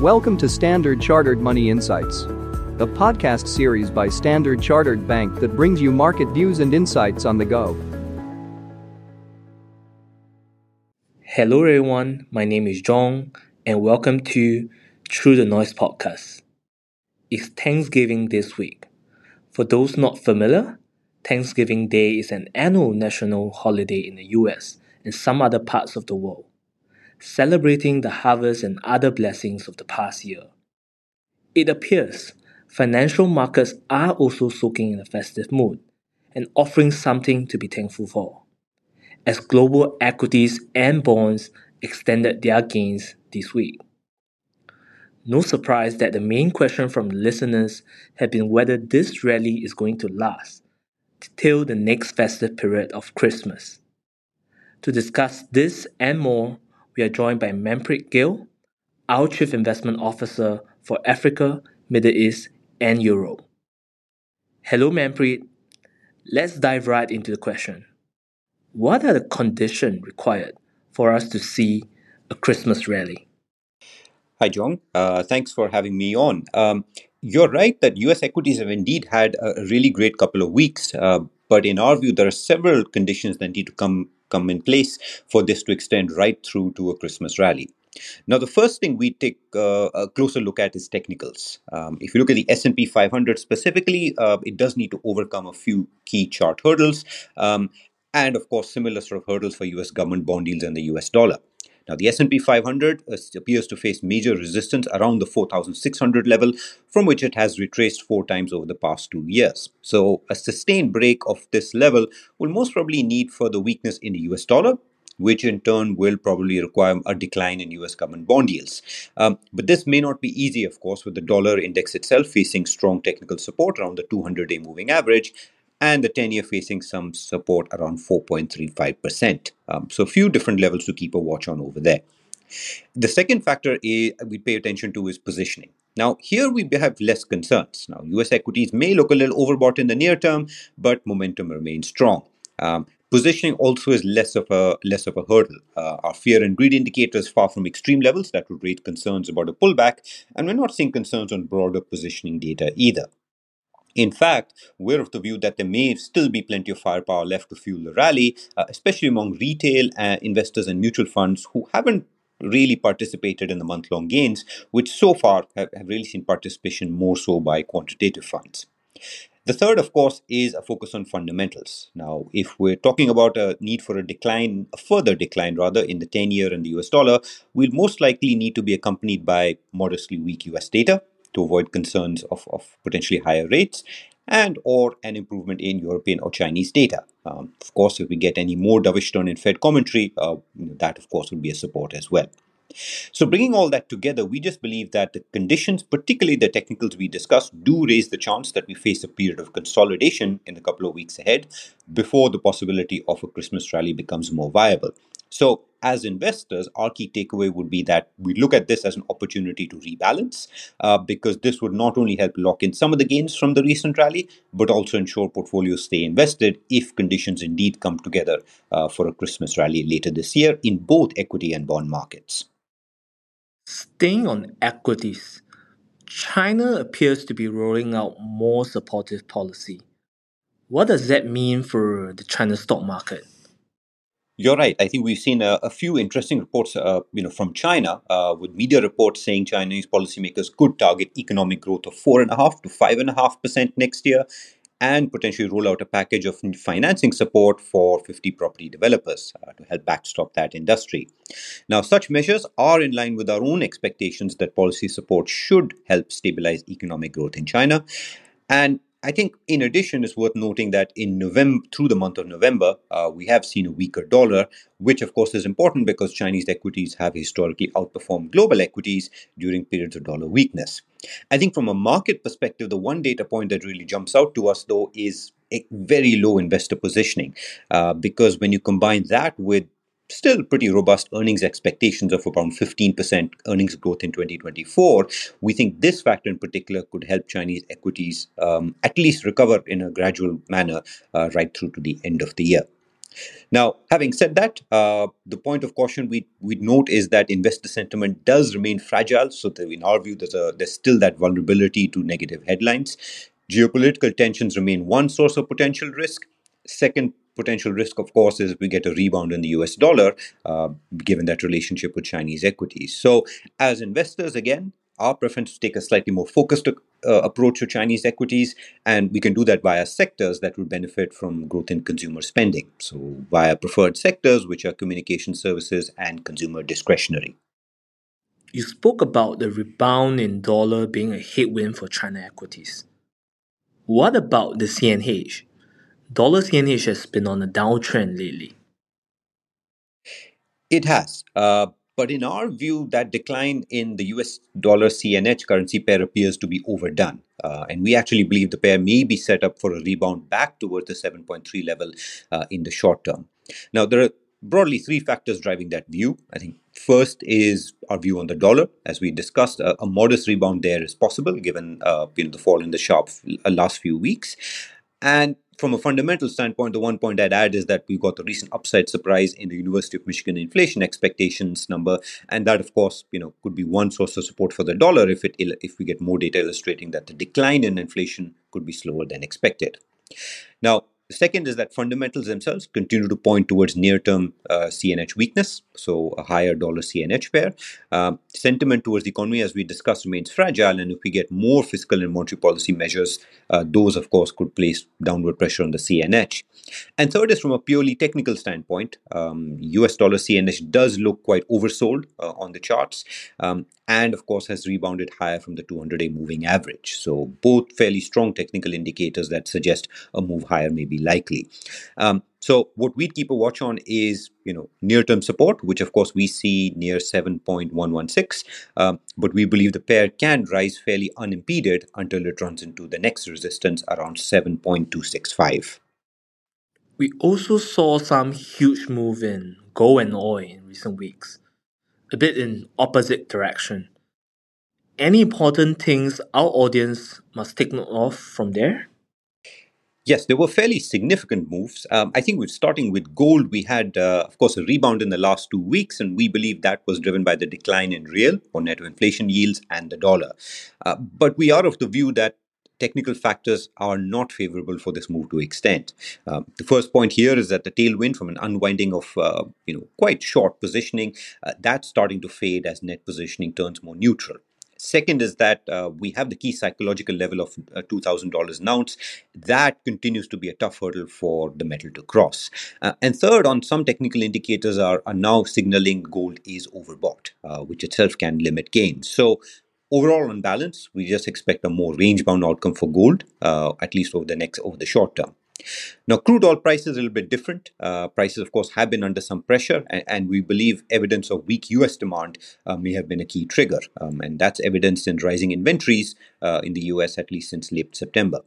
Welcome to Standard Chartered Money Insights, a podcast series by Standard Chartered Bank that brings you market views and insights on the go. Hello, everyone. My name is Zhong, and welcome to Through the Noise podcast. It's Thanksgiving this week. For those not familiar, Thanksgiving Day is an annual national holiday in the US and some other parts of the world celebrating the harvest and other blessings of the past year. It appears financial markets are also soaking in a festive mood and offering something to be thankful for, as global equities and bonds extended their gains this week. No surprise that the main question from listeners have been whether this rally is going to last till the next festive period of Christmas. To discuss this and more, we are joined by Manpreet Gill, our Chief Investment Officer for Africa, Middle East, and Europe. Hello, Manpreet. Let's dive right into the question. What are the conditions required for us to see a Christmas rally? Hi, Zhong. Uh, thanks for having me on. Um, you're right that US equities have indeed had a really great couple of weeks, uh, but in our view, there are several conditions that need to come come in place for this to extend right through to a Christmas rally. Now, the first thing we take uh, a closer look at is technicals. Um, if you look at the S&P 500 specifically, uh, it does need to overcome a few key chart hurdles, um, and of course, similar sort of hurdles for U.S. government bond yields and the U.S. dollar. Now, the S&P 500 uh, appears to face major resistance around the 4,600 level, from which it has retraced four times over the past two years. So, a sustained break of this level will most probably need further weakness in the US dollar, which in turn will probably require a decline in US government bond yields. Um, but this may not be easy, of course, with the dollar index itself facing strong technical support around the 200 day moving average and the 10 year facing some support around 4.35%. Um, so, a few different levels to keep a watch on over there. The second factor is, we pay attention to is positioning. Now, here we have less concerns. Now, US equities may look a little overbought in the near term, but momentum remains strong. Um, positioning also is less of a less of a hurdle. Uh, our fear and greed indicators far from extreme levels that would raise concerns about a pullback, and we're not seeing concerns on broader positioning data either. In fact, we're of the view that there may still be plenty of firepower left to fuel the rally, uh, especially among retail uh, investors and mutual funds who haven't really participated in the month long gains, which so far have, have really seen participation more so by quantitative funds. The third, of course, is a focus on fundamentals. Now, if we're talking about a need for a decline, a further decline rather, in the 10 year and the US dollar, we'll most likely need to be accompanied by modestly weak US data to avoid concerns of, of potentially higher rates and or an improvement in European or Chinese data. Um, of course, if we get any more dovish turn in Fed commentary, uh, that of course would be a support as well. So, bringing all that together, we just believe that the conditions, particularly the technicals we discussed, do raise the chance that we face a period of consolidation in the couple of weeks ahead before the possibility of a Christmas rally becomes more viable. So, as investors, our key takeaway would be that we look at this as an opportunity to rebalance uh, because this would not only help lock in some of the gains from the recent rally, but also ensure portfolios stay invested if conditions indeed come together uh, for a Christmas rally later this year in both equity and bond markets. Staying on equities, China appears to be rolling out more supportive policy. What does that mean for the China stock market? You're right. I think we've seen a, a few interesting reports, uh, you know, from China, uh, with media reports saying Chinese policymakers could target economic growth of four and a half to five and a half percent next year, and potentially roll out a package of financing support for 50 property developers uh, to help backstop that industry. Now, such measures are in line with our own expectations that policy support should help stabilize economic growth in China. And I think, in addition, it's worth noting that in November, through the month of November, uh, we have seen a weaker dollar, which of course is important because Chinese equities have historically outperformed global equities during periods of dollar weakness. I think, from a market perspective, the one data point that really jumps out to us, though, is a very low investor positioning, uh, because when you combine that with still pretty robust earnings expectations of around 15% earnings growth in 2024, we think this factor in particular could help Chinese equities um, at least recover in a gradual manner uh, right through to the end of the year. Now, having said that, uh, the point of caution we we note is that investor sentiment does remain fragile. So, the, in our view, there's a there's still that vulnerability to negative headlines. Geopolitical tensions remain one source of potential risk. Second potential risk, of course, is we get a rebound in the US dollar, uh, given that relationship with Chinese equities. So, as investors, again, our preference to take a slightly more focused uh, approach to Chinese equities, and we can do that via sectors that would benefit from growth in consumer spending. So, via preferred sectors, which are communication services and consumer discretionary. You spoke about the rebound in dollar being a headwind for China equities. What about the CNH? Dollar CNH has been on a downtrend lately. It has. Uh, but in our view, that decline in the US dollar CNH currency pair appears to be overdone. Uh, and we actually believe the pair may be set up for a rebound back towards the 7.3 level uh, in the short term. Now, there are broadly three factors driving that view. I think first is our view on the dollar. As we discussed, a, a modest rebound there is possible given uh, you know, the fall in the sharp uh, last few weeks. And from a fundamental standpoint, the one point I'd add is that we got the recent upside surprise in the University of Michigan inflation expectations number, and that, of course, you know, could be one source of support for the dollar if it if we get more data illustrating that the decline in inflation could be slower than expected. Now, the second is that fundamentals themselves continue to point towards near term uh, CNH weakness, so a higher dollar CNH pair. Um, sentiment towards the economy, as we discussed, remains fragile, and if we get more fiscal and monetary policy measures, uh, those, of course, could place downward pressure on the CNH. And third is from a purely technical standpoint, um, US dollar CNH does look quite oversold uh, on the charts. Um, and of course has rebounded higher from the 200 day moving average. So, both fairly strong technical indicators that suggest a move higher may be likely. Um, so, what we'd keep a watch on is, you know, near-term support, which of course we see near 7.116, um, but we believe the pair can rise fairly unimpeded until it runs into the next resistance around 7.265. We also saw some huge move in gold and oil in recent weeks a bit in opposite direction. Any important things our audience must take note of from there? Yes, there were fairly significant moves. Um, I think we're starting with gold. We had, uh, of course, a rebound in the last two weeks, and we believe that was driven by the decline in real or net inflation yields and the dollar. Uh, but we are of the view that technical factors are not favorable for this move to extend. Um, the first point here is that the tailwind from an unwinding of uh, you know quite short positioning uh, that's starting to fade as net positioning turns more neutral. Second is that uh, we have the key psychological level of uh, $2,000 an ounce. That continues to be a tough hurdle for the metal to cross. Uh, and third, on some technical indicators are, are now signaling gold is overbought, uh, which itself can limit gains. So overall on balance we just expect a more range bound outcome for gold uh, at least over the next over the short term now crude oil prices are a little bit different uh, prices of course have been under some pressure and, and we believe evidence of weak us demand uh, may have been a key trigger um, and that's evidenced in rising inventories uh, in the us at least since late september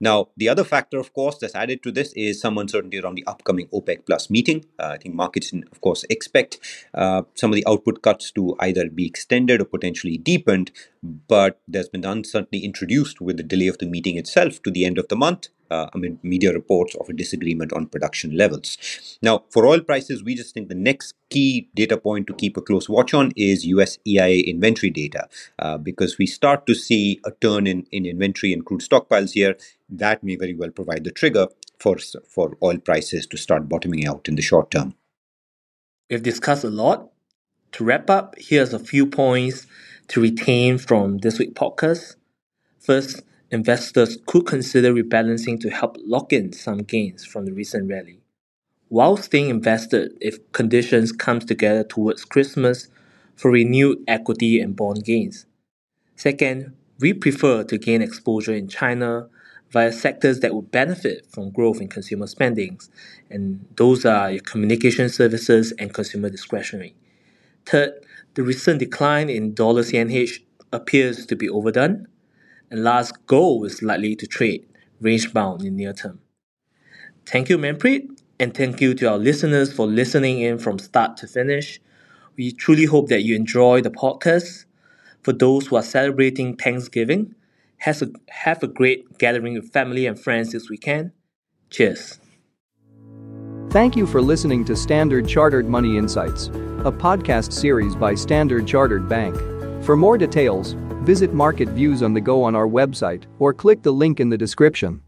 now, the other factor, of course, that's added to this is some uncertainty around the upcoming OPEC Plus meeting. Uh, I think markets, of course, expect uh, some of the output cuts to either be extended or potentially deepened, but there's been uncertainty introduced with the delay of the meeting itself to the end of the month uh, amid media reports of a disagreement on production levels. Now, for oil prices, we just think the next key data point to keep a close watch on is US EIA inventory data, uh, because we start to see a turn in, in inventory and crude stockpiles here. That may very well provide the trigger for, for oil prices to start bottoming out in the short term. We've discussed a lot. To wrap up, here's a few points to retain from this week's podcast. First, investors could consider rebalancing to help lock in some gains from the recent rally. While staying invested if conditions come together towards Christmas for renewed equity and bond gains. Second, we prefer to gain exposure in China via sectors that would benefit from growth in consumer spending, and those are your communication services and consumer discretionary. Third, the recent decline in dollar CNH appears to be overdone, and last gold is likely to trade range bound in near term. Thank you, Manpreet, and thank you to our listeners for listening in from start to finish. We truly hope that you enjoy the podcast. For those who are celebrating Thanksgiving, have a, have a great gathering with family and friends this weekend. Cheers. Thank you for listening to Standard Chartered Money Insights, a podcast series by Standard Chartered Bank. For more details, visit Market Views on the go on our website or click the link in the description.